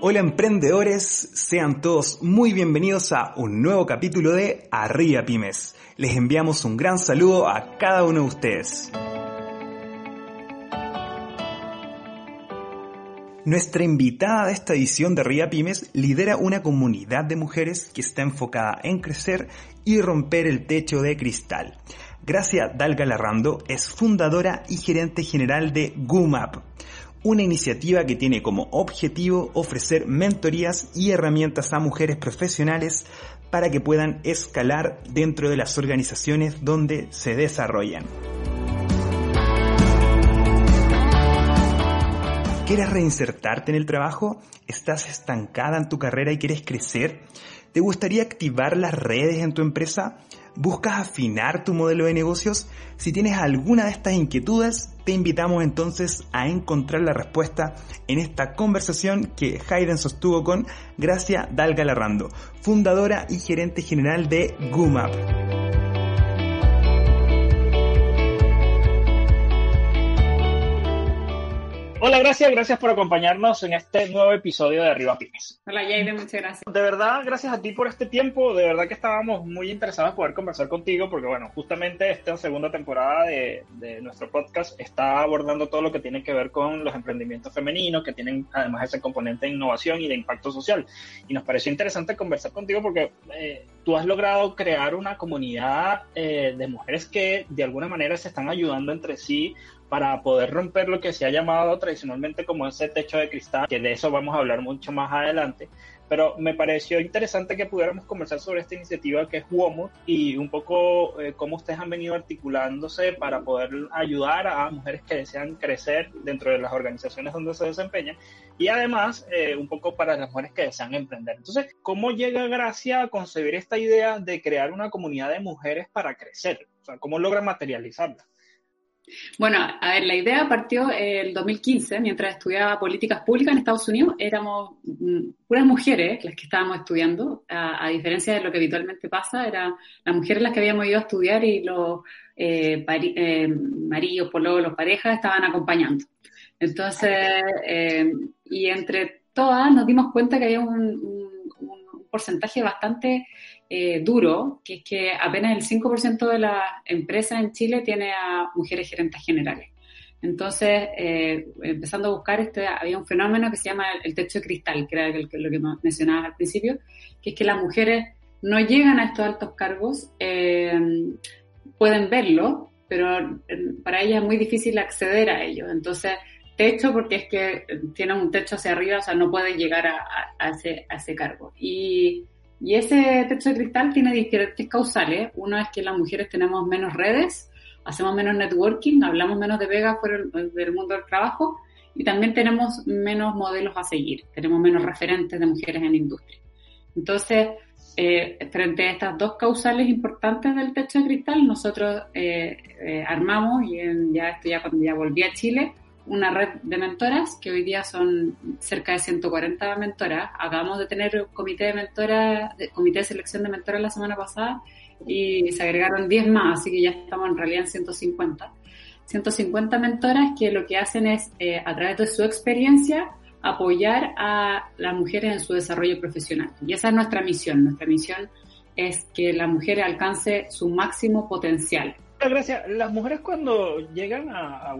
Hola emprendedores, sean todos muy bienvenidos a un nuevo capítulo de Arriba Pymes. Les enviamos un gran saludo a cada uno de ustedes. Nuestra invitada de esta edición de Arriba Pymes lidera una comunidad de mujeres que está enfocada en crecer y romper el techo de cristal. Gracia Dalga Larrando es fundadora y gerente general de GUMAP, una iniciativa que tiene como objetivo ofrecer mentorías y herramientas a mujeres profesionales para que puedan escalar dentro de las organizaciones donde se desarrollan. ¿Quieres reinsertarte en el trabajo? ¿Estás estancada en tu carrera y quieres crecer? ¿Te gustaría activar las redes en tu empresa? ¿Buscas afinar tu modelo de negocios? Si tienes alguna de estas inquietudes, te invitamos entonces a encontrar la respuesta en esta conversación que Hayden sostuvo con Gracia Dalga Larrando, fundadora y gerente general de GUMAP. Hola, gracias, gracias por acompañarnos en este nuevo episodio de Arriba Pymes. Hola, Jaime, muchas gracias. De verdad, gracias a ti por este tiempo. De verdad que estábamos muy interesados en poder conversar contigo porque, bueno, justamente esta segunda temporada de, de, nuestro podcast está abordando todo lo que tiene que ver con los emprendimientos femeninos, que tienen además ese componente de innovación y de impacto social. Y nos pareció interesante conversar contigo porque eh, tú has logrado crear una comunidad eh, de mujeres que de alguna manera se están ayudando entre sí para poder romper lo que se ha llamado tradicionalmente como ese techo de cristal, que de eso vamos a hablar mucho más adelante. Pero me pareció interesante que pudiéramos conversar sobre esta iniciativa que es WOMO y un poco eh, cómo ustedes han venido articulándose para poder ayudar a mujeres que desean crecer dentro de las organizaciones donde se desempeñan y además eh, un poco para las mujeres que desean emprender. Entonces, ¿cómo llega Gracia a concebir esta idea de crear una comunidad de mujeres para crecer? O sea, ¿cómo logra materializarla? Bueno, a ver, la idea partió el 2015, mientras estudiaba políticas públicas en Estados Unidos. Éramos mm, puras mujeres las que estábamos estudiando, a, diferencia de lo que habitualmente pasa, eran las mujeres las que habíamos ido a estudiar y los eh, eh, maridos, los parejas estaban acompañando. Entonces, eh, y entre todas nos dimos cuenta que había un, un porcentaje bastante eh, duro, que es que apenas el 5% de las empresas en Chile tiene a mujeres gerentes generales. Entonces, eh, empezando a buscar, este, había un fenómeno que se llama el techo de cristal, que era lo que mencionabas al principio, que es que las mujeres no llegan a estos altos cargos, eh, pueden verlo, pero para ellas es muy difícil acceder a ello. Entonces, techo porque es que tienen un techo hacia arriba, o sea, no pueden llegar a, a, a, ese, a ese cargo. Y y ese techo de cristal tiene diferentes causales. Uno es que las mujeres tenemos menos redes, hacemos menos networking, hablamos menos de Vega fuera del mundo del trabajo y también tenemos menos modelos a seguir, tenemos menos referentes de mujeres en industria. Entonces, eh, frente a estas dos causales importantes del techo de cristal, nosotros eh, eh, armamos, y ya esto ya cuando ya volví a Chile, una red de mentoras, que hoy día son cerca de 140 mentoras. Acabamos de tener un comité de mentoras, comité de selección de mentoras la semana pasada y se agregaron 10 más, así que ya estamos en realidad en 150. 150 mentoras que lo que hacen es, eh, a través de su experiencia, apoyar a las mujeres en su desarrollo profesional. Y esa es nuestra misión. Nuestra misión es que la mujer alcance su máximo potencial. Gracias. Las mujeres cuando llegan a, a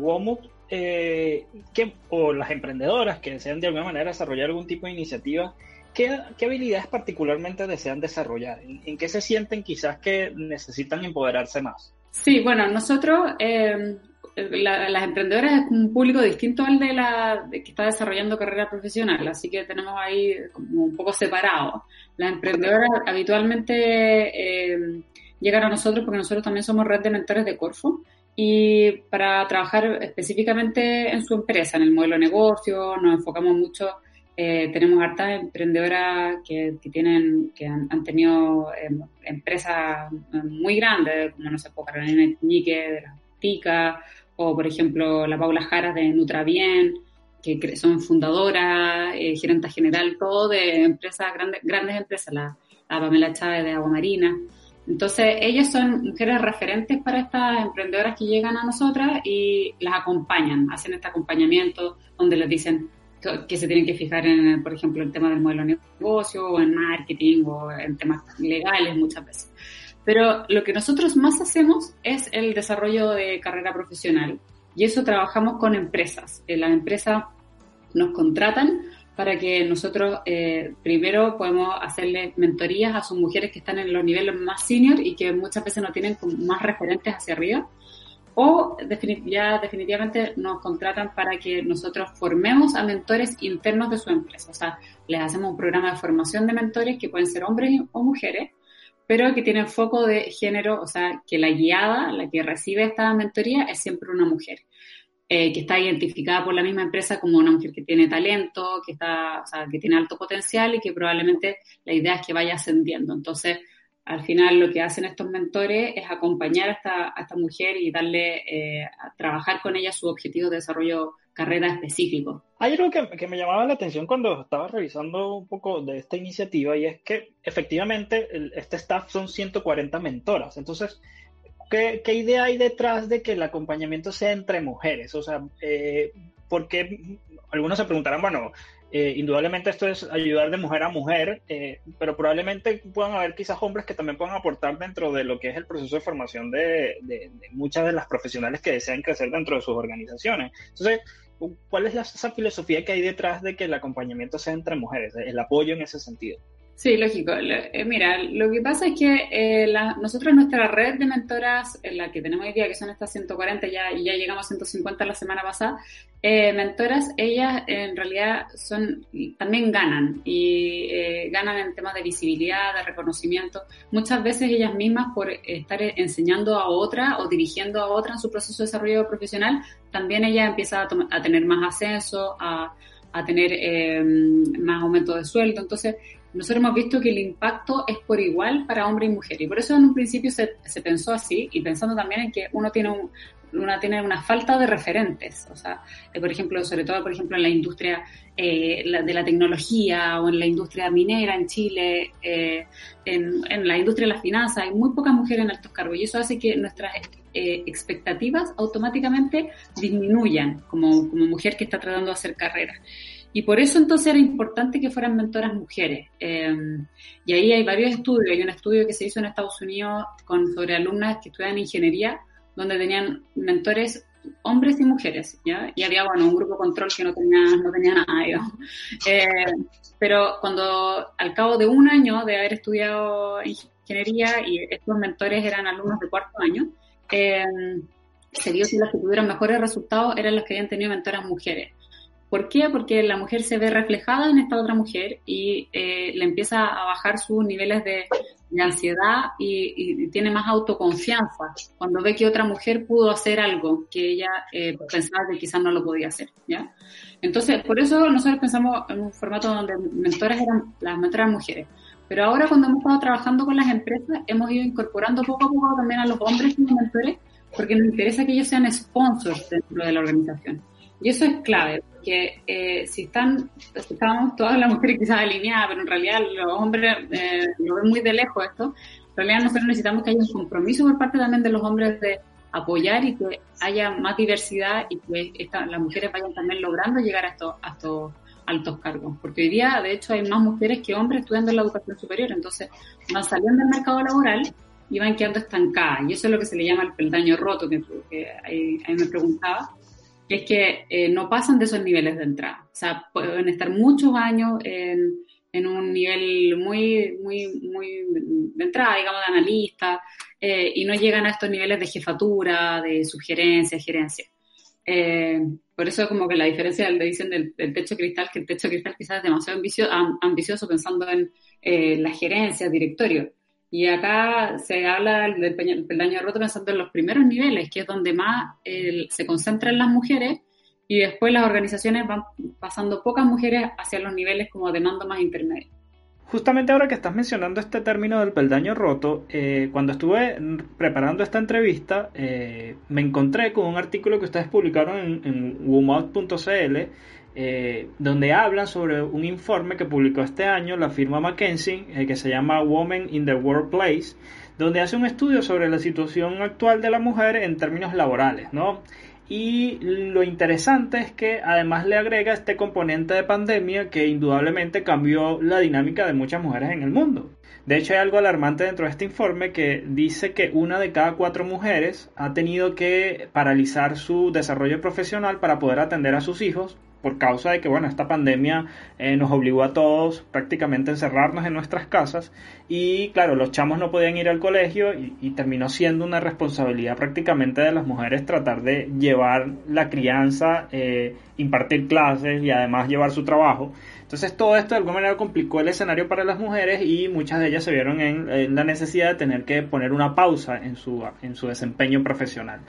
eh, que, o las emprendedoras que desean de alguna manera desarrollar algún tipo de iniciativa, ¿qué, qué habilidades particularmente desean desarrollar? ¿En, ¿En, qué se sienten quizás que necesitan empoderarse más? Sí, bueno, nosotros, eh, la, las emprendedoras es un público distinto al de la que está desarrollando carrera profesional, así que tenemos ahí como un poco separados. Las emprendedoras habitualmente eh, llegan a nosotros porque nosotros también somos red de mentores de Corfo y para trabajar específicamente en su empresa, en el modelo de negocio, nos enfocamos mucho, eh, tenemos hartas emprendedoras que, tienen, que han, tenido em, empresas muy grandes, como no sé, Carolina Ñique de la TICA, o por ejemplo la Paula Jara de Nutrabien, que son fundadoras, eh, gerenta general, todo de empresas, grandes, grandes empresas, la, la Pamela Chávez de Agua Marina. Entonces, ellas son mujeres referentes para estas emprendedoras que llegan a nosotras y las acompañan, hacen este acompañamiento donde les dicen que se tienen que fijar en, por ejemplo, el tema del modelo de negocio o en marketing o en temas legales muchas veces. Pero lo que nosotros más hacemos es el desarrollo de carrera profesional y eso trabajamos con empresas. Las empresas nos contratan para que nosotros eh, primero podemos hacerle mentorías a sus mujeres que están en los niveles más senior y que muchas veces no tienen más referentes hacia arriba. O ya definitivamente nos contratan para que nosotros formemos a mentores internos de su empresa. O sea, les hacemos un programa de formación de mentores que pueden ser hombres o mujeres, pero que tienen foco de género, o sea, que la guiada, la que recibe esta mentoría es siempre una mujer. Eh, que está identificada por la misma empresa como una mujer que tiene talento, que, está, o sea, que tiene alto potencial y que probablemente la idea es que vaya ascendiendo. Entonces, al final lo que hacen estos mentores es acompañar a esta, a esta mujer y darle, eh, a trabajar con ella su objetivo de desarrollo carrera específico. Hay algo que, que, me llamaba la atención cuando estaba revisando un poco de esta iniciativa y es que efectivamente este staff son 140 mentoras. Entonces, ¿qué, idea hay detrás de que el acompañamiento sea entre mujeres? O sea, eh, porque algunos se preguntarán, bueno, eh, indudablemente esto es ayudar de mujer a mujer, eh, pero probablemente puedan haber quizás hombres que también puedan aportar dentro de lo que es el proceso de formación de, de muchas de las profesionales que desean crecer dentro de sus organizaciones. Entonces, ¿cuál es la, esa filosofía que hay detrás de que el acompañamiento sea entre mujeres, el apoyo en ese sentido? Sí, lógico. Eh, mira, lo que pasa es que eh, la, nosotros nuestra red de mentoras, en la que tenemos hoy día, que son estas 140, ya, ya llegamos a 150 la semana pasada, eh, mentoras, ellas en realidad son también ganan y ganan en temas de visibilidad, de reconocimiento. Muchas veces ellas mismas por estar enseñando a otra o dirigiendo a otra en su proceso de desarrollo profesional, también ellas empiezan a, a tener más ascenso, a, a tener más aumento de sueldo. Entonces, nosotros hemos visto que el impacto es por igual para hombre y mujer. Y por eso en un principio se, se pensó así, y pensando también en que uno tiene un, una tiene una falta de referentes, o sea, eh, por ejemplo, sobre todo, por ejemplo, en la industria eh, de la tecnología o en la industria minera en Chile, eh, en, la industria de las finanzas, hay muy pocas mujeres en altos cargos y eso hace que nuestras expectativas automáticamente disminuyan como, como mujer que está tratando de hacer carrera. Y por eso entonces era importante que fueran mentoras mujeres. Eh, y ahí hay varios estudios. Hay un estudio que se hizo en Estados Unidos con, sobre alumnas que estudian ingeniería, donde tenían mentores hombres y mujeres, ¿ya? Y había, bueno, un grupo control que no tenía, no tenía nada. Eh, pero cuando, al cabo de un año de haber estudiado ingeniería y estos mentores eran alumnos de cuarto año, eh, se vio que las que tuvieron mejores resultados eran las que habían tenido mentoras mujeres. ¿Por qué? Porque la mujer se ve reflejada en esta otra mujer y eh, le empieza a bajar sus niveles de, ansiedad y, tiene más autoconfianza cuando ve que otra mujer pudo hacer algo que ella eh, pensaba que quizás no lo podía hacer, ¿ya? Entonces, por eso nosotros pensamos en un formato donde mentoras eran las mentoras mujeres. Pero ahora cuando hemos estado trabajando con las empresas, hemos ido incorporando poco a poco también a los hombres como mentores, porque nos interesa que ellos sean sponsors dentro de la organización. Y eso es clave, porque eh, si están, si estamos todas las mujeres quizás alineadas, pero en realidad los hombres eh, lo ven muy de lejos esto, en realidad nosotros necesitamos que haya un compromiso por parte también de los hombres de apoyar y que haya más diversidad y que las mujeres vayan también logrando llegar a estos, a estos altos cargos. Porque hoy día, de hecho, hay más mujeres que hombres estudiando en la educación superior, entonces van saliendo del mercado laboral y van quedando estancadas. Y eso es lo que se le llama el peldaño roto, que, ahí me preguntaba que es que eh, no pasan de esos niveles de entrada. O sea, pueden estar muchos años en, en un nivel muy, muy, muy de entrada, digamos, de analista, eh, y no llegan a estos niveles de jefatura, de sugerencia, gerencia. Eh, por eso como que la diferencia le dicen del, techo cristal, que el techo cristal quizás es demasiado ambicioso, pensando en la gerencia, directorio. Y acá se habla del peldaño roto pensando en los primeros niveles, que es donde más se concentran las mujeres, y después las organizaciones van pasando pocas mujeres hacia los niveles como de mando más intermedio. Justamente ahora que estás mencionando este término del peldaño roto, eh, cuando estuve preparando esta entrevista, eh, me encontré con un artículo que ustedes publicaron en, en eh, donde hablan sobre un informe que publicó este año la firma McKinsey, que se llama Women in the Workplace, donde hace un estudio sobre la situación actual de la mujer en términos laborales, ¿no? Y lo interesante es que además le agrega este componente de pandemia que indudablemente cambió la dinámica de muchas mujeres en el mundo. De hecho, hay algo alarmante dentro de este informe que dice que una de cada cuatro mujeres ha tenido que paralizar su desarrollo profesional para poder atender a sus hijos por causa de que, bueno, esta pandemia eh, nos obligó a todos prácticamente a encerrarnos en nuestras casas y, claro, los chamos no podían ir al colegio y, terminó siendo una responsabilidad prácticamente de las mujeres tratar de llevar la crianza, eh, impartir clases y además llevar su trabajo. Entonces todo esto de alguna manera complicó el escenario para las mujeres y muchas de ellas se vieron en, en la necesidad de tener que poner una pausa en su, en su desempeño profesional.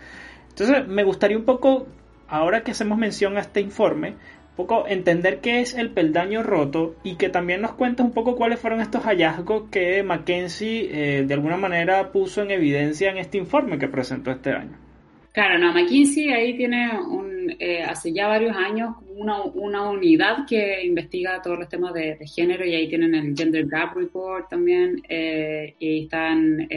Entonces me gustaría un poco ahora que hacemos mención a este informe, un poco entender qué es el peldaño roto y que también nos cuentes un poco cuáles fueron estos hallazgos que Mackenzie eh, de alguna manera puso en evidencia en este informe que presentó este año. Claro, no, McKinsey ahí tiene un, eh, hace ya varios años una, unidad que investiga todos los temas de, género y ahí tienen el Gender Gap Report también eh, y están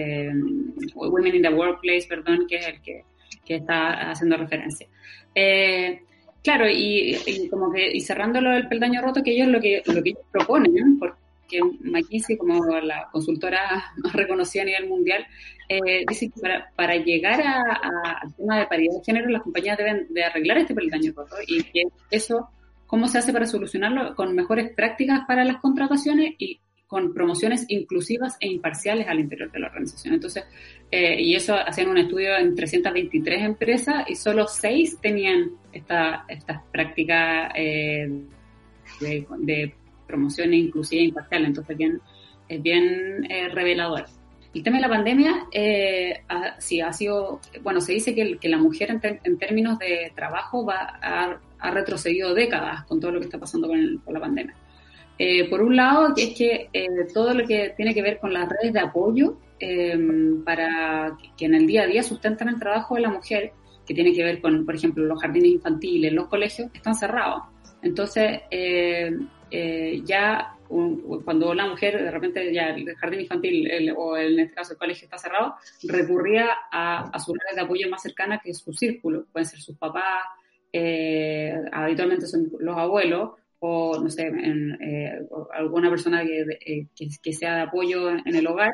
Women in the Workplace, perdón, que es el que, que está haciendo referencia. Eh, claro, y, como que y cerrando lo del peldaño roto, que ellos lo que, lo que ellos proponen, porque McKinsey, como la consultora más reconocida a nivel mundial, eh, dice que para, llegar al tema de paridad de género, las compañías deben de arreglar este peldaño roto y que eso, ¿cómo se hace para solucionarlo? Con mejores prácticas para las contrataciones y con promociones inclusivas e imparciales al interior de la organización. Entonces, eh, y eso hacían un estudio en 323 empresas y solo 6 tenían esta, estas prácticas eh, de, de, promoción inclusiva e imparcial. Entonces, bien, es bien eh, revelador. El tema de la pandemia, sí, ha sido, bueno, se dice que, que la mujer en, términos de trabajo va ha retrocedido décadas con todo lo que está pasando con, con la pandemia. Eh, por un lado, es que eh, todo lo que tiene que ver con las redes de apoyo em, para que en el día a día sustentan el trabajo de la mujer, que tiene que ver con, por ejemplo, los jardines infantiles, los colegios, están cerrados. Entonces, eh, ya cuando la mujer de repente ya el jardín infantil o en este caso el colegio está cerrado, recurría a, a sus redes de apoyo más cercanas que su círculo. Pueden ser sus papás, habitualmente son los abuelos, o, no sé, en, eh, alguna persona eh, que, que, sea de apoyo en, el hogar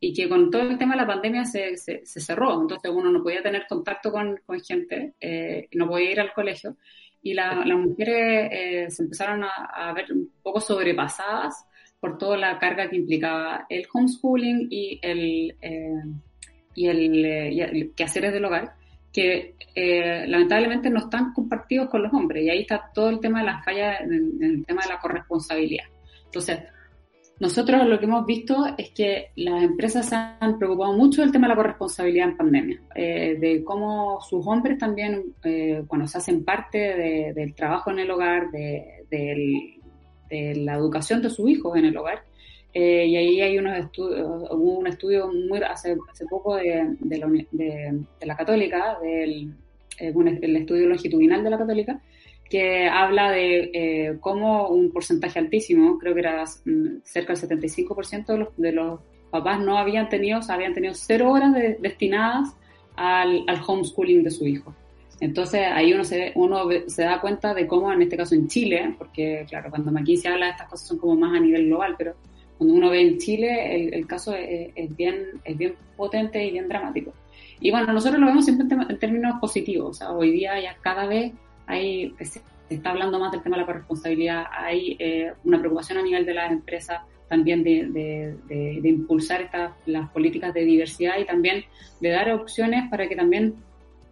y que con todo el tema de la pandemia se, se, cerró, entonces uno no podía tener contacto con, con gente, eh, no podía ir al colegio. Y las mujeres se empezaron a, ver un poco sobrepasadas por toda la carga que implicaba el homeschooling y el, y el, y el quehaceres del hogar que eh, lamentablemente no están compartidos con los hombres y ahí está todo el tema de las fallas en, el tema de la corresponsabilidad. Entonces, nosotros lo que hemos visto es que las empresas se han preocupado mucho del tema de la corresponsabilidad en pandemia, eh, de cómo sus hombres también, eh, bueno, se hacen parte del trabajo en el hogar, de la educación de sus hijos en el hogar, eh, y ahí hay unos estudios, hubo un estudio muy hace, hace poco de, de, la, de, la, Católica, del eh, el estudio longitudinal de la Católica, que habla de eh, cómo un porcentaje altísimo, creo que era mm, cerca del 75% de los, de los papás no habían tenido, o sea, habían tenido cero horas destinadas al, al, homeschooling de su hijo. Entonces ahí uno se, uno se da cuenta de cómo, en este caso en Chile, porque claro, cuando McKinsey habla de estas cosas son como más a nivel global, pero cuando uno ve en Chile, el, caso es, bien, es bien potente y bien dramático. Y bueno, nosotros lo vemos siempre en, términos positivos. O sea, hoy día ya cada vez hay, se está hablando más del tema de la corresponsabilidad, hay eh, una preocupación a nivel de las empresas también de, de, impulsar estas, las políticas de diversidad y también de dar opciones para que también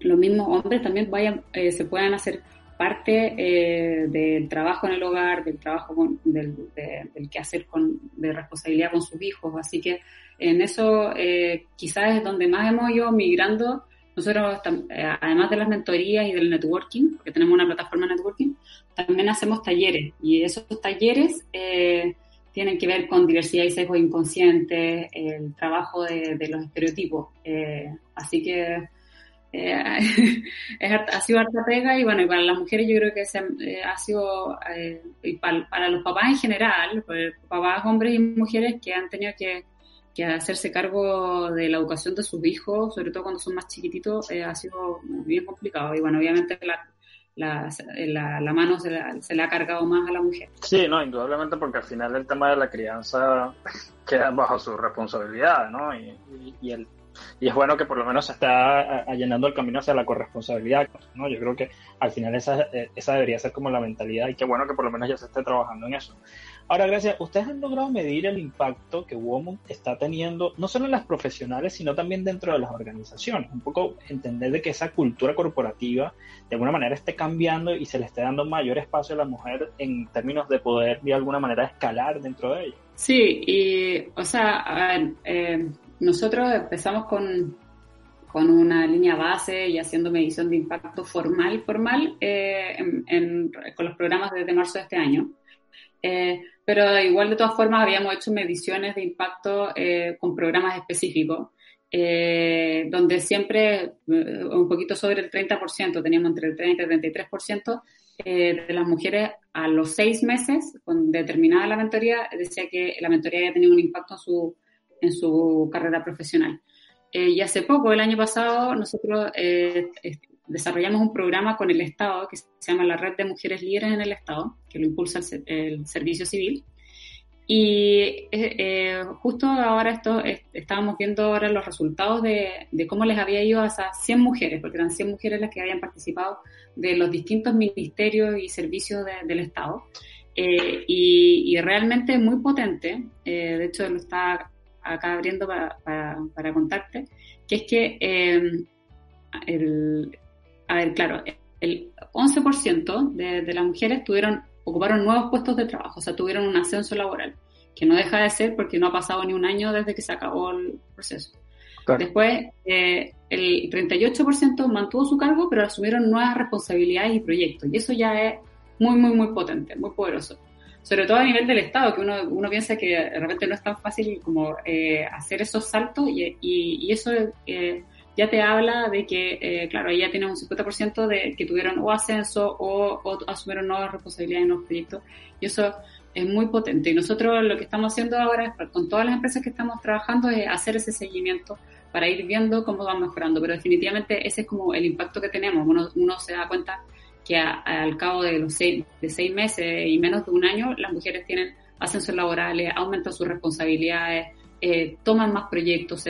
los mismos hombres también vayan, eh, se puedan hacer parte eh, del trabajo en el hogar, del trabajo del, que hacer con, de responsabilidad con sus hijos. Así que en eso eh, quizás es donde más hemos ido migrando. Nosotros, eh, además de las mentorías y del networking, porque tenemos una plataforma de networking, también hacemos talleres. Y esos talleres tienen que ver con diversidad y sesgo inconscientes, el trabajo de, de los estereotipos. así que eh, ha sido harta pega y bueno, y para las mujeres yo creo que eh, ha sido, eh, y para, los papás en general, pues, papás, hombres y mujeres que han tenido que, hacerse cargo de la educación de sus hijos, sobre todo cuando son más chiquititos, ha sido bien complicado. Y bueno, obviamente la, mano se, se, le ha cargado más a la mujer. Sí, no, indudablemente porque al final el tema de la crianza queda bajo su responsabilidad, ¿no? Y, y el y es bueno que por lo menos se está allanando el camino hacia la corresponsabilidad, ¿no? Yo creo que al final esa, eh, esa debería ser como la mentalidad y qué bueno que por lo menos ya se esté trabajando en eso. Ahora, gracias, ustedes han logrado medir el impacto que WOMO está teniendo, no solo en las profesionales, sino también dentro de las organizaciones. Un poco entender de que esa cultura corporativa de alguna manera esté cambiando y se le esté dando mayor espacio a la mujer en términos de poder de alguna manera escalar dentro de ella. Sí, y, o sea, eh, nosotros empezamos con, con una línea base y haciendo medición de impacto formal, formal, eh, con los programas desde marzo de este año. Eh, pero igual de todas formas habíamos hecho mediciones de impacto eh, con programas específicos, donde siempre un poquito sobre el 30%, teníamos entre el 30 y el 33% de las mujeres a los seis meses, con determinada la mentoría, decía que la mentoría había tenido un impacto en su en su carrera profesional. Eh, y hace poco, el año pasado, nosotros eh, desarrollamos un programa con el Estado que se llama la Red de Mujeres Líderes en el Estado, que lo impulsa el, Servicio Civil. Y eh, justo ahora esto, estábamos viendo ahora los resultados de, cómo les había ido a esas 100 mujeres, porque eran 100 mujeres las que habían participado de los distintos ministerios y servicios del Estado. y, y, realmente muy potente, de hecho lo está acá abriendo para, para, contarte, que es que, em, el, a ver, claro, el 11% de, de, las mujeres tuvieron, ocuparon nuevos puestos de trabajo, o sea, tuvieron un ascenso laboral, que no deja de ser porque no ha pasado ni un año desde que se acabó el proceso. Después, eh, el 38% mantuvo su cargo, pero asumieron nuevas responsabilidades y proyectos. Y eso ya es muy, muy, muy potente, muy poderoso sobre todo a nivel del Estado, que uno, uno piensa que de repente no es tan fácil como eh, hacer esos saltos y, y, eso eh, ya te habla de que, eh, claro, ya tiene un 50% de que tuvieron o ascenso o, asumieron nuevas responsabilidades en los proyectos y eso es muy potente. Y nosotros lo que estamos haciendo ahora con todas las empresas que estamos trabajando es hacer ese seguimiento para ir viendo cómo van mejorando, pero definitivamente ese es como el impacto que tenemos. Uno, uno se da cuenta que al cabo de los seis, de seis meses y menos de un año, las mujeres tienen ascensos laborales, aumentan sus responsabilidades, eh, toman más proyectos,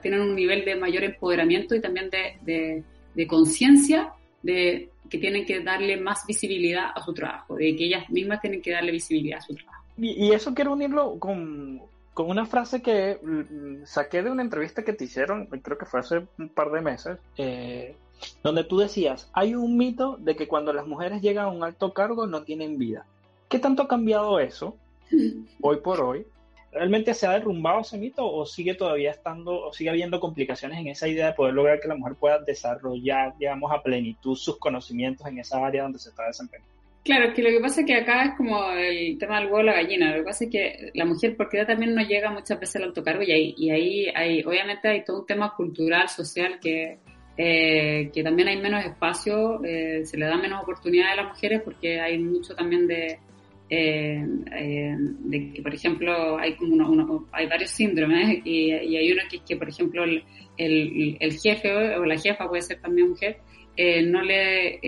tienen un nivel de mayor empoderamiento y también de, de, conciencia de que tienen que darle más visibilidad a su trabajo, de que ellas mismas tienen que darle visibilidad a su trabajo. Y, eso quiero unirlo con, con, una frase que mm, saqué de una entrevista que te hicieron, creo que fue hace un par de meses, eh, donde tú decías, hay un mito de que cuando las mujeres llegan a un alto cargo no tienen vida. ¿Qué tanto ha cambiado eso hoy por hoy? ¿Realmente se ha derrumbado ese mito o sigue todavía estando, o sigue habiendo complicaciones en esa idea de poder lograr que la mujer pueda desarrollar, digamos, a plenitud sus conocimientos en esa área donde se está desempeñando? Claro, que lo que pasa es que acá es como el tema del huevo la gallina. Lo que pasa es que la mujer, porque ella también no llega muchas veces al autocargo y ahí, y ahí hay, obviamente hay todo un tema cultural, social que eh, que también hay menos espacio, eh, se le da menos oportunidad a las mujeres porque hay mucho también de, eh, de que, por ejemplo, hay como uno, hay varios síndromes y, hay uno que es que, por ejemplo, el, el, jefe o la jefa puede ser también mujer, no le,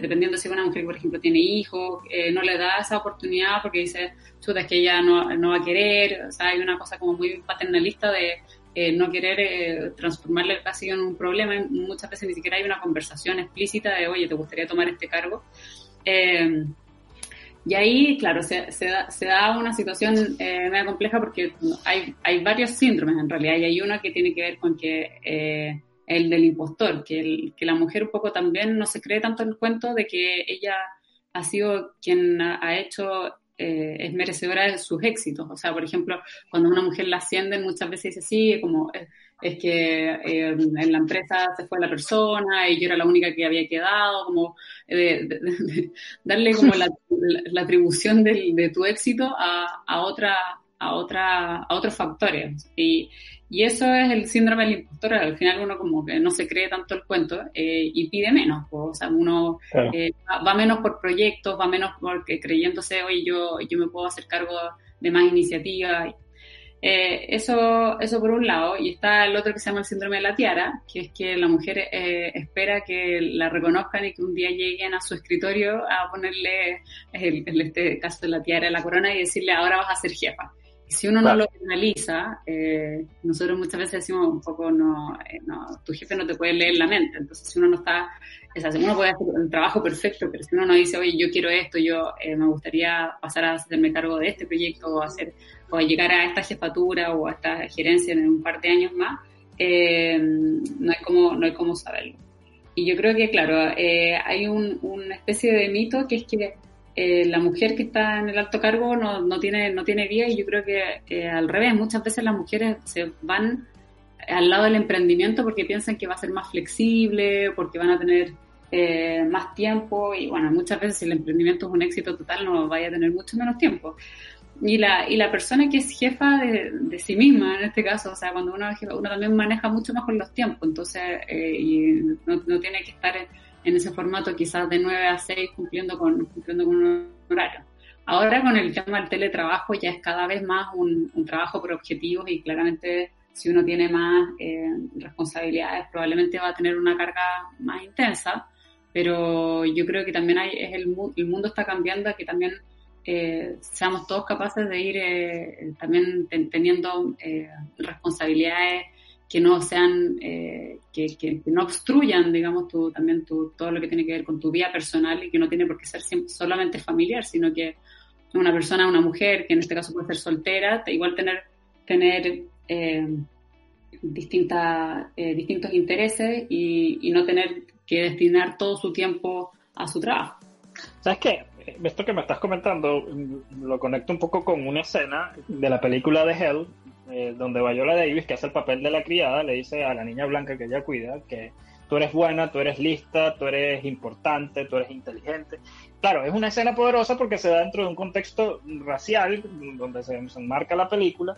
dependiendo si una mujer, por ejemplo, tiene hijos, no le da esa oportunidad porque dice, chuta, es que ella no, no va a querer, o sea, hay una cosa como muy paternalista de eh, no querer eh, transformarle el caso en un problema. Muchas veces ni siquiera hay una conversación explícita de, oye, ¿te gustaría tomar este cargo? Eh, y ahí, claro, se, se, da, se da, una situación eh, compleja porque hay, hay varios síndromes en realidad y hay uno que tiene que ver con que el del impostor, que, el, que la mujer un poco también no se cree tanto el cuento de que ella ha sido quien ha, hecho, eh, es merecedora de sus éxitos. O sea, por ejemplo, cuando una mujer la ascienden, muchas veces dice, sí, como es, que eh, en la empresa se fue la persona y yo era la única que había quedado, como darle como la, atribución de tu éxito a, otra a, otra, a otros factores. Y eso es el síndrome del impostor. Al final uno como que no se cree tanto el cuento eh, y pide menos. O sea, uno eh, va, menos por proyectos, va menos porque creyéndose, oye, yo, yo me puedo hacer cargo de más iniciativas. Eh, eso, eso por un lado. Y está el otro que se llama el síndrome de la tiara, que es que la mujer espera que la reconozcan y que un día lleguen a su escritorio a ponerle, en este caso de la tiara, la corona y decirle, ahora vas a ser jefa si uno no lo analiza, eh, nosotros muchas veces decimos un poco, no, eh, no, tu jefe no te puede leer la mente. Entonces, si uno no está, es uno puede hacer un trabajo perfecto, pero si uno no dice, oye, yo quiero esto, yo eh, me gustaría pasar a hacerme cargo de este proyecto o, hacer, o llegar a esta jefatura o a esta gerencia en un par de años más, no, hay como, no hay como saberlo. Y yo creo que, claro, hay un, una especie de mito que es que eh, la mujer que está en el alto cargo no, no, tiene, no tiene vía y yo creo que al revés, muchas veces las mujeres se van al lado del emprendimiento porque piensan que va a ser más flexible, porque van a tener eh, más tiempo y bueno, muchas veces si el emprendimiento es un éxito total no vaya a tener mucho menos tiempo. Y la, y la persona que es jefa de, de sí misma, en este caso, o sea, cuando uno es uno también maneja mucho mejor los tiempos, entonces, eh, y no, no tiene que estar... En, ese formato quizás de 9 a 6 cumpliendo con, cumpliendo con un horario. Ahora con el tema del teletrabajo ya es cada vez más un, trabajo por objetivos y claramente si uno tiene más eh, responsabilidades probablemente va a tener una carga más intensa, pero yo creo que también hay, es el, el mundo está cambiando que también eh, seamos todos capaces de ir eh, también teniendo responsabilidades que no sean, eh, que, que, no obstruyan, digamos, tu, también tu, todo lo que tiene que ver con tu vida personal y que no tiene por qué ser solamente familiar, sino que una persona, una mujer, que en este caso puede ser soltera, igual tener, tener eh, distintas, eh, distintos intereses y, y, no tener que destinar todo su tiempo a su trabajo. ¿Sabes qué? Esto que me estás comentando lo conecto un poco con una escena de la película de Hell, eh, donde Viola Davis, que hace el papel de la criada, le dice a la niña blanca que ella cuida que tú eres buena, tú eres lista, tú eres importante, tú eres inteligente. Claro, es una escena poderosa porque se da dentro de un contexto racial donde se, enmarca la película,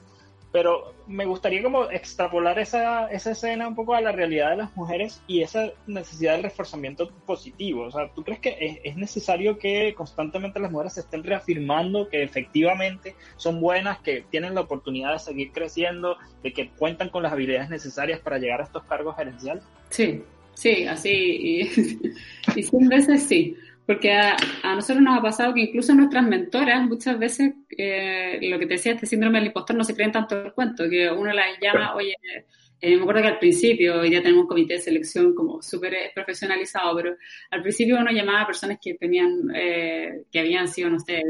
pero me gustaría como extrapolar esa, esa escena un poco a la realidad de las mujeres y esa necesidad del reforzamiento positivo. O sea, ¿tú crees que es, necesario que constantemente las mujeres se estén reafirmando que efectivamente son buenas, que tienen la oportunidad de seguir creciendo, de que cuentan con las habilidades necesarias para llegar a estos cargos gerenciales? Sí, sí, así, y, y veces sí. Porque a, nosotros nos ha pasado que incluso nuestras mentoras muchas veces, eh, lo que te decía, este síndrome del impostor no se creen tanto el cuento, que uno las llama, oye, eh, me acuerdo que al principio ya tenemos un comité de selección como súper profesionalizado, pero al principio uno llamaba a personas que tenían, eh, que habían sido, no sé,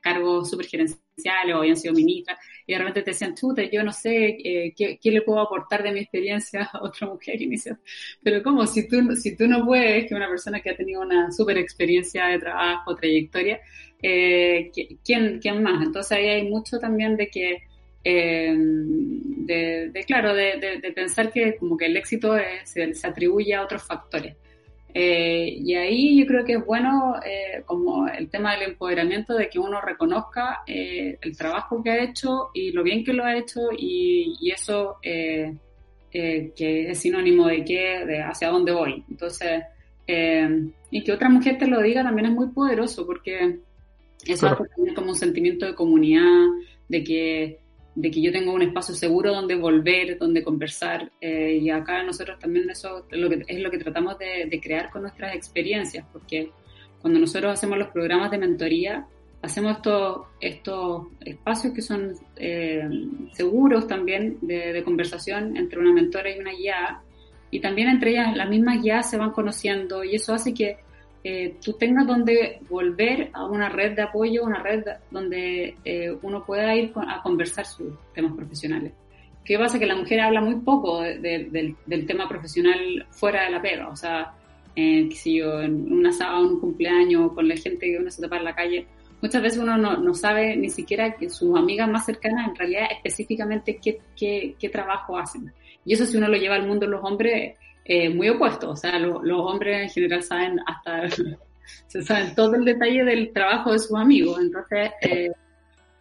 cargos súper gerenciales o habían sido ministras, y de repente te decían, chuta, yo no sé eh, ¿qué, qué, le puedo aportar de mi experiencia a otra mujer. Me decían, pero ¿cómo? Si tú, si tú no puedes, que una persona que ha tenido una súper experiencia de trabajo, trayectoria, eh, ¿quién, ¿quién más? Entonces ahí hay mucho también de que eh, de, claro, de, de, pensar que como que el éxito se, se, atribuye a otros factores. Eh, y ahí yo creo que es bueno eh, como el tema del empoderamiento de que uno reconozca el trabajo que ha hecho y lo bien que lo ha hecho y, y eso que es sinónimo de qué, de hacia dónde voy. Entonces, y que otra mujer te lo diga también es muy poderoso porque eso hace también como un sentimiento de comunidad, de que de que yo tengo un espacio seguro donde volver, donde conversar. Eh, y acá nosotros también eso es lo que, es lo que tratamos de, crear con nuestras experiencias, porque cuando nosotros hacemos los programas de mentoría, hacemos estos, estos espacios que son eh, seguros también de, de, conversación entre una mentora y una guía, y también entre ellas las mismas guías se van conociendo y eso hace que eh, tú tengas donde volver a una red de apoyo, una red donde eh, uno pueda ir a conversar sus temas profesionales. ¿Qué pasa? Que la mujer habla muy poco del, tema profesional fuera de la pega. O sea, eh, si yo en un asado, en un cumpleaños, con la gente que uno se topa en la calle, muchas veces uno no, sabe ni siquiera que sus amigas más cercanas en realidad específicamente qué, trabajo hacen. Y eso si uno lo lleva al mundo los hombres, eh, muy opuesto. O sea, los hombres en general saben hasta, se saben todo el detalle del trabajo de sus amigos. Entonces, eh,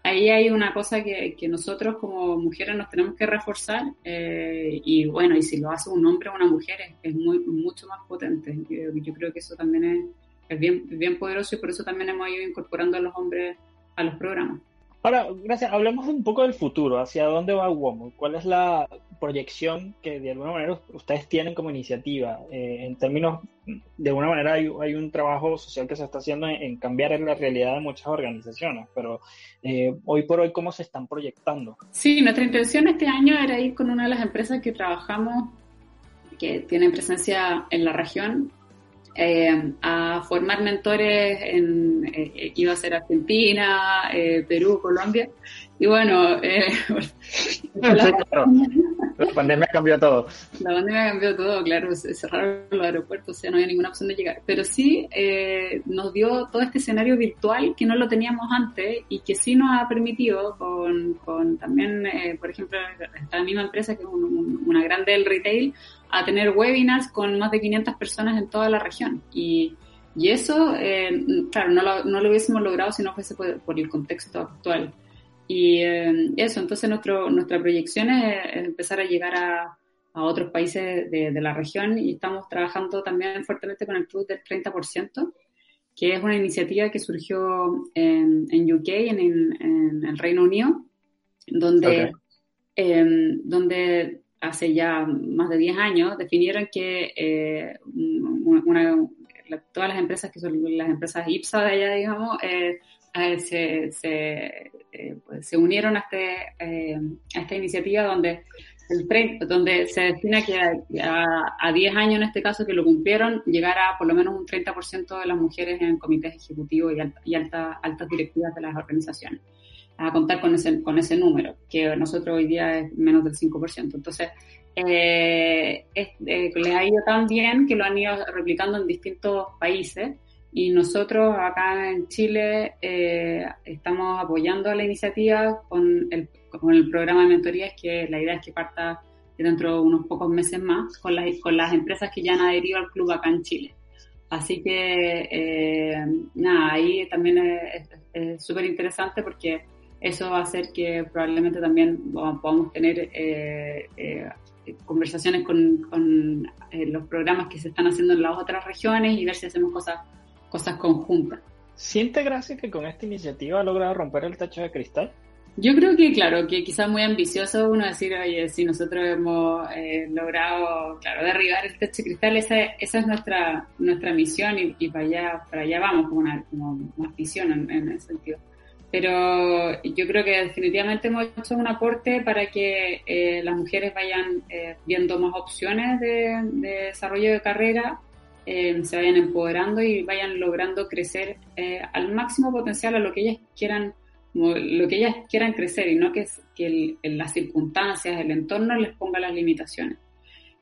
ahí hay una cosa que, que, nosotros como mujeres nos tenemos que reforzar. Eh, y bueno, y si lo hace un hombre o una mujer es, muy, mucho más potente. Yo, yo creo que eso también es es bien, bien poderoso y por eso también hemos ido incorporando a los hombres a los programas. Ahora, gracias. Hablemos un poco del futuro. ¿Hacia dónde va WOMO? ¿Cuál es la proyección que de alguna manera ustedes tienen como iniciativa? Eh, en términos, de alguna manera hay, hay, un trabajo social que se está haciendo en, cambiar la realidad de muchas organizaciones, pero eh, hoy por hoy, ¿cómo se están proyectando? Sí, nuestra intención este año era ir con una de las empresas que trabajamos, que tienen presencia en la región, eh, a formar mentores en, eh, iba a ser Argentina, eh, Perú, Colombia. Y bueno, La pandemia cambió todo. La pandemia cambió todo, claro, se cerraron los aeropuertos, o sea, no había ninguna opción de llegar. Pero sí eh, nos dio todo este escenario virtual que no lo teníamos antes y que sí nos ha permitido con, con también, eh, por ejemplo, esta misma empresa que es una grande del retail, a tener webinars con más de 500 personas en toda la región. Y, y eso, eh, claro, no lo, no lo hubiésemos logrado si no fuese por el contexto actual. Y eh, eso, entonces nuestro, nuestra proyección es, empezar a llegar a, a otros países de, de, la región y estamos trabajando también fuertemente con el Club del 30%, que es una iniciativa que surgió en, en UK, en, en, el Reino Unido, donde, eh, donde hace ya más de 10 años definieron que eh, una, todas las empresas que son las empresas IPSA de allá, digamos, eh, se, se, eh, pues, se, unieron a, este, eh, a esta iniciativa donde, el, donde se destina que a, 10 años en este caso que lo cumplieron, llegara por lo menos un 30% de las mujeres en comités ejecutivos y, alta, altas directivas de las organizaciones a contar con ese, con ese número, que nosotros hoy día es menos del 5%. Entonces, eh, eh, les ha ido tan bien que lo han ido replicando en distintos países y nosotros acá en Chile eh, estamos apoyando la iniciativa con el, con el programa de mentorías, que la idea es que parta dentro de unos pocos meses más con, las, con las empresas que ya han adherido al club acá en Chile. Así que, eh, nada, ahí también es súper interesante porque eso va a hacer que probablemente también podamos tener eh, eh, conversaciones con, con los programas que se están haciendo en las otras regiones y ver si hacemos cosas cosas conjuntas. ¿Siente Gracia que con esta iniciativa ha logrado romper el techo de cristal? Yo creo que, claro, que quizás muy ambicioso uno decir, oye, si nosotros hemos eh, logrado, claro, derribar el techo de cristal, esa, esa es nuestra nuestra misión y, para allá para allá vamos, como una, como una visión en, ese sentido. Pero yo creo que definitivamente hemos hecho un aporte para que eh, las mujeres vayan eh, viendo más opciones de, de desarrollo de carrera, eh, se vayan empoderando y vayan logrando crecer al máximo potencial a lo que ellas quieran lo que ellas quieran crecer y no que, que las circunstancias, el entorno les ponga las limitaciones.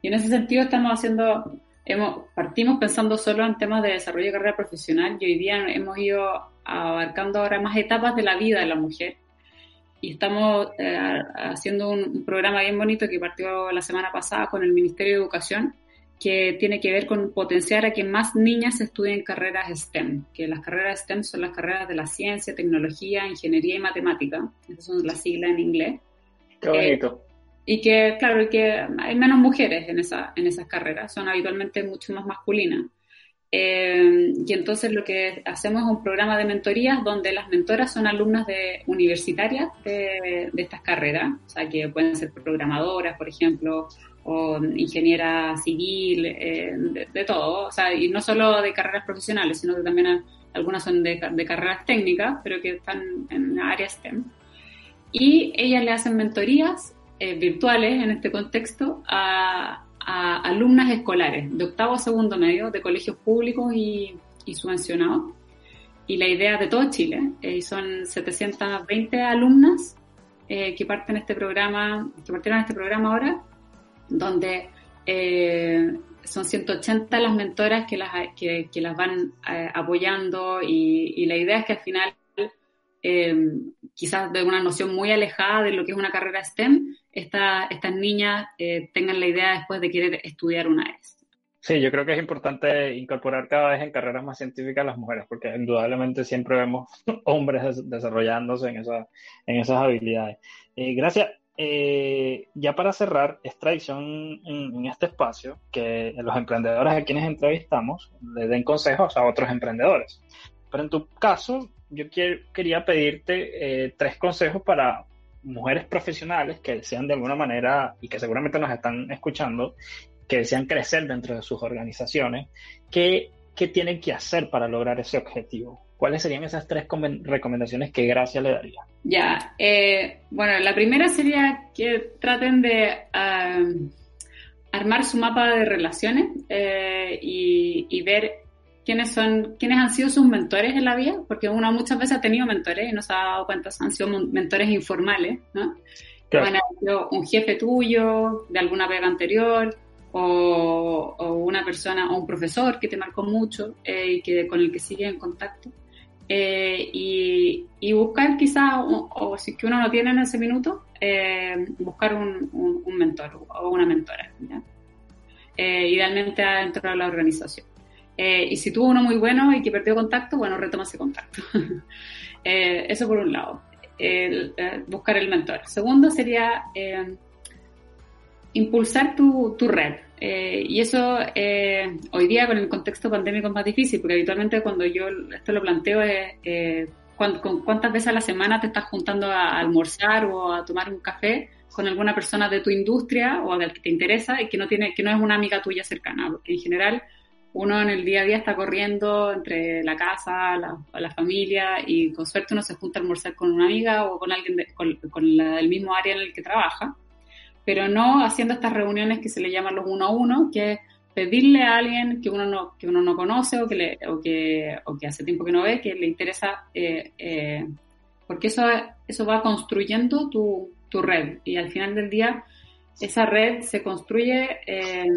Y en ese sentido estamos haciendo, hemos, partimos pensando solo en temas de desarrollo de carrera profesional y hoy día hemos ido abarcando ahora más etapas de la vida de la mujer y estamos eh, haciendo un, programa bien bonito que partió la semana pasada con el Ministerio de Educación que tiene que ver con potenciar a que más niñas estudien carreras STEM, que las carreras STEM son las carreras de la ciencia, tecnología, ingeniería y matemática, esas son las siglas en inglés. Qué bonito. Eh, y que, claro, que hay menos mujeres en, esa, en esas carreras, son habitualmente mucho más masculinas. Eh, y entonces lo que hacemos es un programa de mentorías donde las mentoras son alumnas de universitarias de, de estas carreras, o sea, que pueden ser programadoras, por ejemplo, o ingeniera civil, eh, de, todo, o sea, y no solo de carreras profesionales, sino que también algunas son de, carreras técnicas, pero que están en áreas STEM. Y ellas le hacen mentorías eh, virtuales en este contexto a, alumnas escolares de octavo a segundo medio de colegios públicos y, subvencionados. Y la idea de todo Chile, eh, son 720 alumnas eh, que parten este programa, que partieron este programa ahora, donde eh, son 180 las mentoras que las, que, las van eh, apoyando y, la idea es que al final, quizás de una noción muy alejada de lo que es una carrera STEM, esta, estas niñas tengan la idea después de querer estudiar una ES. Sí, yo creo que es importante incorporar cada vez en carreras más científicas las mujeres, porque indudablemente siempre vemos hombres desarrollándose en, esa, en esas habilidades. Eh, gracias. Eh, ya para cerrar, es tradición en, este espacio que los emprendedores a quienes entrevistamos le den consejos a otros emprendedores. Pero en tu caso, yo quería pedirte eh, tres consejos para mujeres profesionales que desean de alguna manera y que seguramente nos están escuchando que desean crecer dentro de sus organizaciones, ¿qué, qué tienen que hacer para lograr ese objetivo? ¿Cuáles serían esas tres recomendaciones que Gracia le daría? Ya, eh, bueno, la primera sería que traten de armar su mapa de relaciones eh, y, ver quiénes son, quiénes han sido sus mentores en la vida, porque uno muchas veces ha tenido mentores y no se ha dado cuenta, han sido mentores informales, ¿no? Han sido un jefe tuyo, de alguna pega anterior, o, una persona o un profesor que te marcó mucho eh, y que con el que sigue en contacto. Eh, y, buscar quizás, o, si que uno no tiene en ese minuto, eh, buscar un, un, mentor o una mentora, idealmente dentro de la organización. Y si tuvo uno muy bueno y que perdió contacto, bueno, retoma ese contacto. eso por un lado, buscar el mentor. Segundo sería impulsar tu, tu red. Eh, y eso eh, hoy día con el contexto pandémico es más difícil, porque habitualmente cuando yo esto lo planteo es eh, cuántas veces a la semana te estás juntando a, almorzar o a tomar un café con alguna persona de tu industria o del que te interesa y que no tiene que no es una amiga tuya cercana, porque en general uno en el día a día está corriendo entre la casa, la, la familia y con suerte uno se junta a almorzar con una amiga o con alguien con, con la del mismo área en el que trabaja pero no haciendo estas reuniones que se le llaman los uno a uno, que es pedirle a alguien que uno no, que uno no conoce o que, le, o que, o que hace tiempo que no ve, que le interesa, eh, eh, porque eso, eso va construyendo tu, tu, red. Y al final del día esa red se construye eh,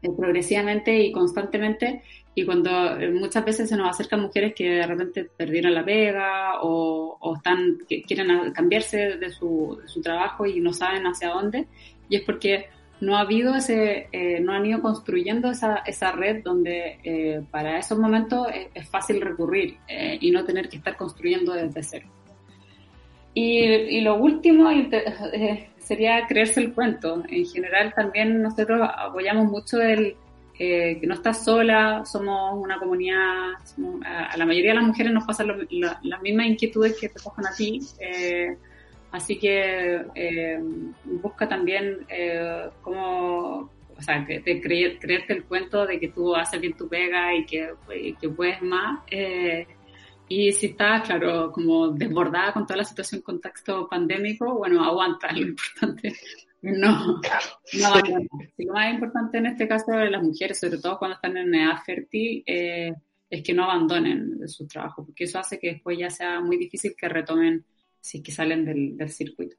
progresivamente y constantemente y cuando eh, muchas veces se nos acercan mujeres que de repente perdieron la pega o, están que quieren cambiarse de su, trabajo y no saben hacia dónde, y es porque no ha habido ese, eh, no han ido construyendo esa, esa red donde eh, para esos momentos es, fácil recurrir y no tener que estar construyendo desde cero. Y, y lo último sería creerse el cuento. En general también nosotros apoyamos mucho el que no estás sola, somos una comunidad, a, la mayoría de las mujeres nos pasan las mismas inquietudes que te cojan a ti, eh, así que eh, busca también eh, cómo, o sea, te creerte el cuento de que tú haces bien tu pega y que, que puedes más. Y si estás, claro, como desbordada con toda la situación contexto pandémico, bueno, aguanta, lo importante no, no Lo más importante en este caso de las mujeres, sobre todo cuando están en edad fértil, eh, es que no abandonen su trabajo, porque eso hace que después ya sea muy difícil que retomen si que salen del, circuito.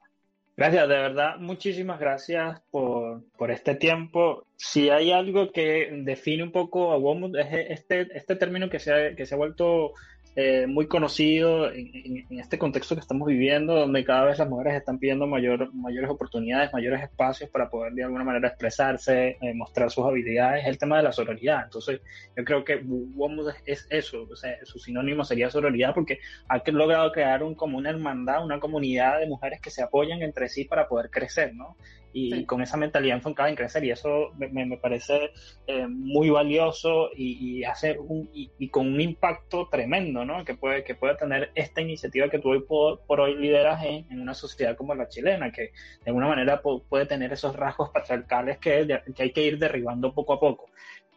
Gracias, de verdad, muchísimas gracias por, por, este tiempo. Si hay algo que define un poco a WOMUD es este, este término que se que se ha vuelto eh, muy conocido en, este contexto que estamos viviendo, donde cada vez las mujeres están pidiendo mayor, mayores oportunidades, mayores espacios para poder de alguna manera expresarse, eh, mostrar sus habilidades, es el tema de la sororidad. Entonces, yo creo que WOMUD es eso, o sea, su sinónimo sería sororidad porque ha logrado crear un, como una hermandad, una comunidad de mujeres que se apoyan entre sí para poder crecer, ¿no? Y con esa mentalidad enfocada en crecer y eso me, me parece eh, muy valioso y, hacer un, y, con un impacto tremendo ¿no? que, puede, que puede tener esta iniciativa que tú hoy por, por hoy lideras en, en, una sociedad como la chilena que de alguna manera puede tener esos rasgos patriarcales que, que hay que ir derribando poco a poco.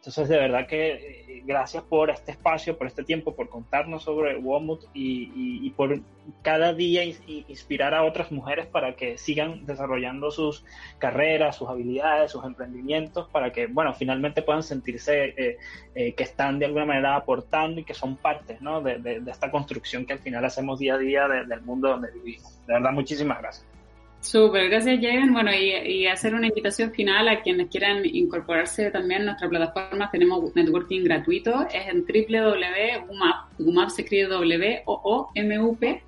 Entonces, de verdad que eh, gracias por este espacio, por este tiempo, por contarnos sobre WOMUT y, por cada día inspirar a otras mujeres para que sigan desarrollando sus carreras, sus habilidades, sus emprendimientos, para que, bueno, finalmente puedan sentirse eh, eh, que están de alguna manera aportando y que son partes ¿no? de, esta construcción que al final hacemos día a día del mundo donde vivimos. De verdad, muchísimas gracias. Súper, gracias Javen. Bueno, y, hacer una invitación final a quienes quieran incorporarse también a nuestra plataforma. Tenemos networking gratuito, es en www.umap, umap se escribe w o o m u p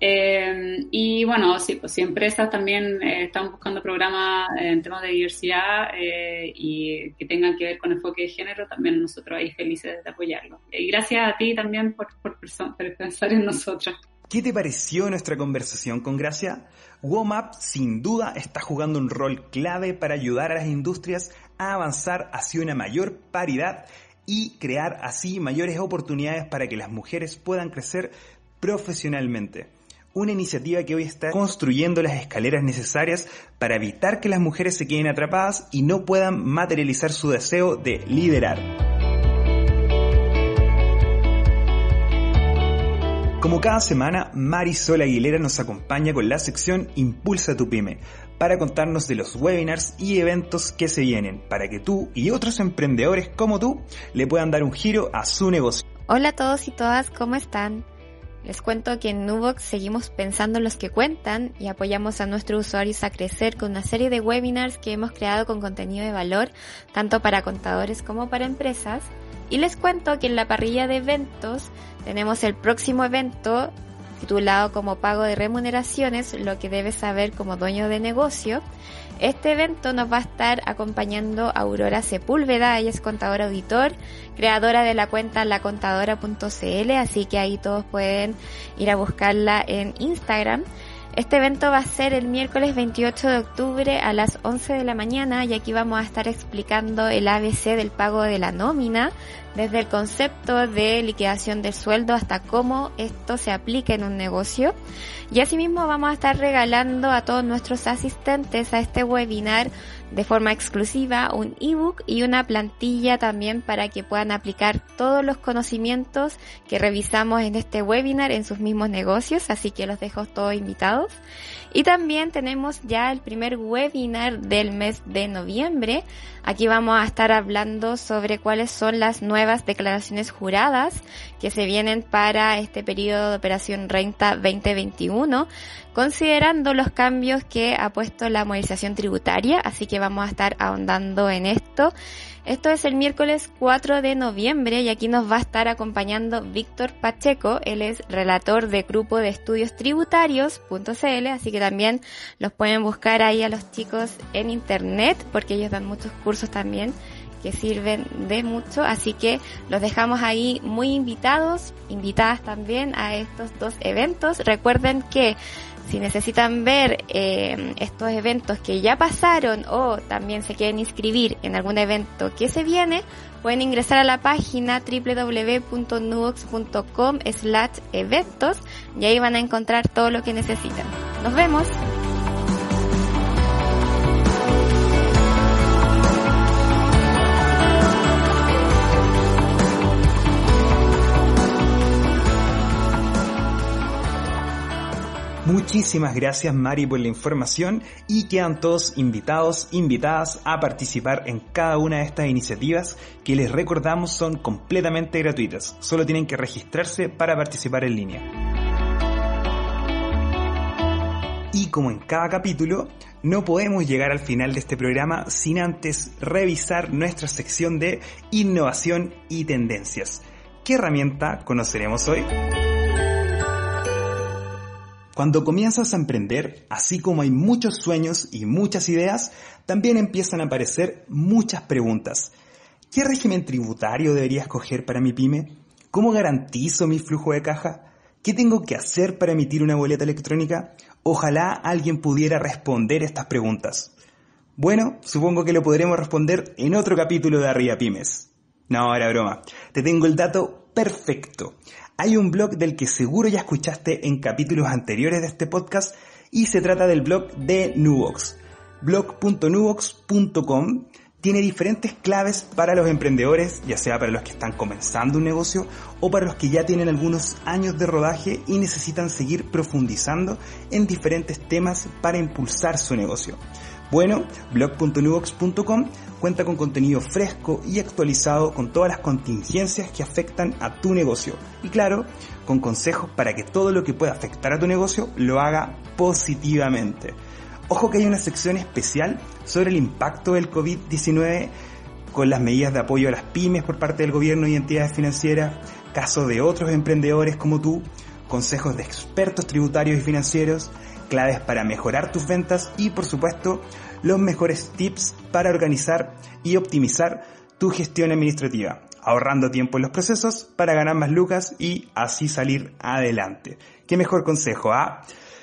eh, y bueno, sí, pues si empresas también eh, están buscando programas en temas de diversidad eh, y que tengan que ver con enfoque de género, también nosotros ahí felices de apoyarlo. Y gracias a ti también por, por, por pensar en nosotros. ¿Qué te pareció nuestra conversación con Gracia? WOMAP sin duda está jugando un rol clave para ayudar a las industrias a avanzar hacia una mayor paridad y crear así mayores oportunidades para que las mujeres puedan crecer profesionalmente. Una iniciativa que hoy está construyendo las escaleras necesarias para evitar que las mujeres se queden atrapadas y no puedan materializar su deseo de liderar. Como cada semana, Marisol Aguilera nos acompaña con la sección Impulsa tu pyme para contarnos de los webinars y eventos que se vienen para que tú y otros emprendedores como tú le puedan dar un giro a su negocio. Hola a todos y todas, ¿cómo están? Les cuento que en Nubox seguimos pensando en los que cuentan y apoyamos a nuestros usuarios a crecer con una serie de webinars que hemos creado con contenido de valor, tanto para contadores como para empresas. Y les cuento que en la parrilla de eventos tenemos el próximo evento titulado como pago de remuneraciones, lo que debes saber como dueño de negocio. Este evento nos va a estar acompañando Aurora Sepúlveda, ella es contadora auditor, creadora de la cuenta lacontadora.cl, así que ahí todos pueden ir a buscarla en Instagram. Este evento va a ser el miércoles 28 de octubre a las 11 de la mañana y aquí vamos a estar explicando el ABC del pago de la nómina, desde el concepto de liquidación del sueldo hasta cómo esto se aplica en un negocio. Y asimismo vamos a estar regalando a todos nuestros asistentes a este webinar de forma exclusiva un ebook y una plantilla también para que puedan aplicar todos los conocimientos que revisamos en este webinar en sus mismos negocios, así que los dejo todos invitados. Y también tenemos ya el primer webinar del mes de noviembre. Aquí vamos a estar hablando sobre cuáles son las nuevas declaraciones juradas que se vienen para este periodo de operación renta 2021, considerando los cambios que ha puesto la movilización tributaria. Así que vamos a estar ahondando en esto. Esto es el miércoles 4 de noviembre y aquí nos va a estar acompañando Víctor Pacheco. Él es relator de grupo de estudios tributarios.cl, así que también los pueden buscar ahí a los chicos en internet porque ellos dan muchos cursos también que sirven de mucho, así que los dejamos ahí muy invitados, invitadas también a estos dos eventos. Recuerden que si necesitan ver eh, estos eventos que ya pasaron o también se quieren inscribir en algún evento que se viene, pueden ingresar a la página www.nubox.com slash eventos y ahí van a encontrar todo lo que necesitan. Nos vemos. Muchísimas gracias Mari por la información y quedan todos invitados, invitadas a participar en cada una de estas iniciativas que les recordamos son completamente gratuitas. Solo tienen que registrarse para participar en línea. Y como en cada capítulo, no podemos llegar al final de este programa sin antes revisar nuestra sección de innovación y tendencias. ¿Qué herramienta conoceremos hoy? Cuando comienzas a emprender, así como hay muchos sueños y muchas ideas, también empiezan a aparecer muchas preguntas. ¿Qué régimen tributario debería escoger para mi pyme? ¿Cómo garantizo mi flujo de caja? ¿Qué tengo que hacer para emitir una boleta electrónica? Ojalá alguien pudiera responder estas preguntas. Bueno, supongo que lo podremos responder en otro capítulo de Arriba Pymes. No, ahora broma. Te tengo el dato perfecto. Hay un blog del que seguro ya escuchaste en capítulos anteriores de este podcast y se trata del blog de Nubox. blog.nubox.com tiene diferentes claves para los emprendedores, ya sea para los que están comenzando un negocio o para los que ya tienen algunos años de rodaje y necesitan seguir profundizando en diferentes temas para impulsar su negocio. Bueno, blog.nubox.com cuenta con contenido fresco y actualizado con todas las contingencias que afectan a tu negocio. Y claro, con consejos para que todo lo que pueda afectar a tu negocio lo haga positivamente. Ojo que hay una sección especial sobre el impacto del COVID-19 con las medidas de apoyo a las pymes por parte del gobierno y entidades financieras, casos de otros emprendedores como tú, consejos de expertos tributarios y financieros, claves para mejorar tus ventas y por supuesto los mejores tips para organizar y optimizar tu gestión administrativa, ahorrando tiempo en los procesos para ganar más lucas y así salir adelante. ¿Qué mejor consejo? Ah?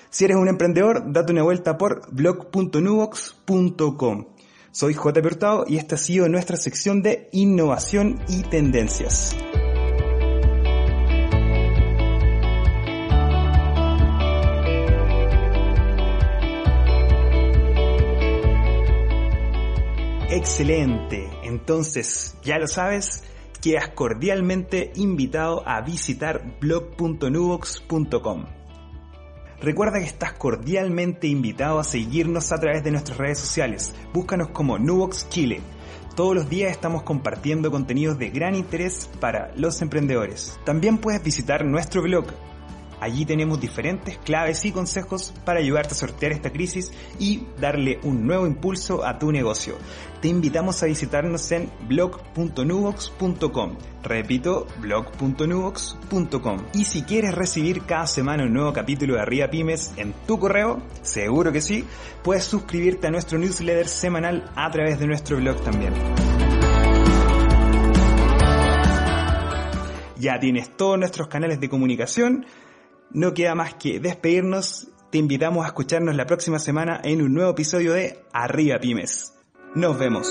Si eres un emprendedor, date una vuelta por blog.nubox.com. Soy J. Hurtado y esta ha sido nuestra sección de innovación y tendencias. Excelente. Entonces, ya lo sabes, quedas cordialmente invitado a visitar blog.nubox.com. Recuerda que estás cordialmente invitado a seguirnos a través de nuestras redes sociales. Búscanos como Nubox Chile. Todos los días estamos compartiendo contenidos de gran interés para los emprendedores. También puedes visitar nuestro blog Allí tenemos diferentes claves y consejos para ayudarte a sortear esta crisis y darle un nuevo impulso a tu negocio. Te invitamos a visitarnos en blog.nubox.com. Repito, blog.nubox.com. Y si quieres recibir cada semana un nuevo capítulo de Arriba Pymes en tu correo, seguro que sí, puedes suscribirte a nuestro newsletter semanal a través de nuestro blog también. Ya tienes todos nuestros canales de comunicación no queda más que despedirnos. Te invitamos a escucharnos la próxima semana en un nuevo episodio de Arriba Pymes. Nos vemos.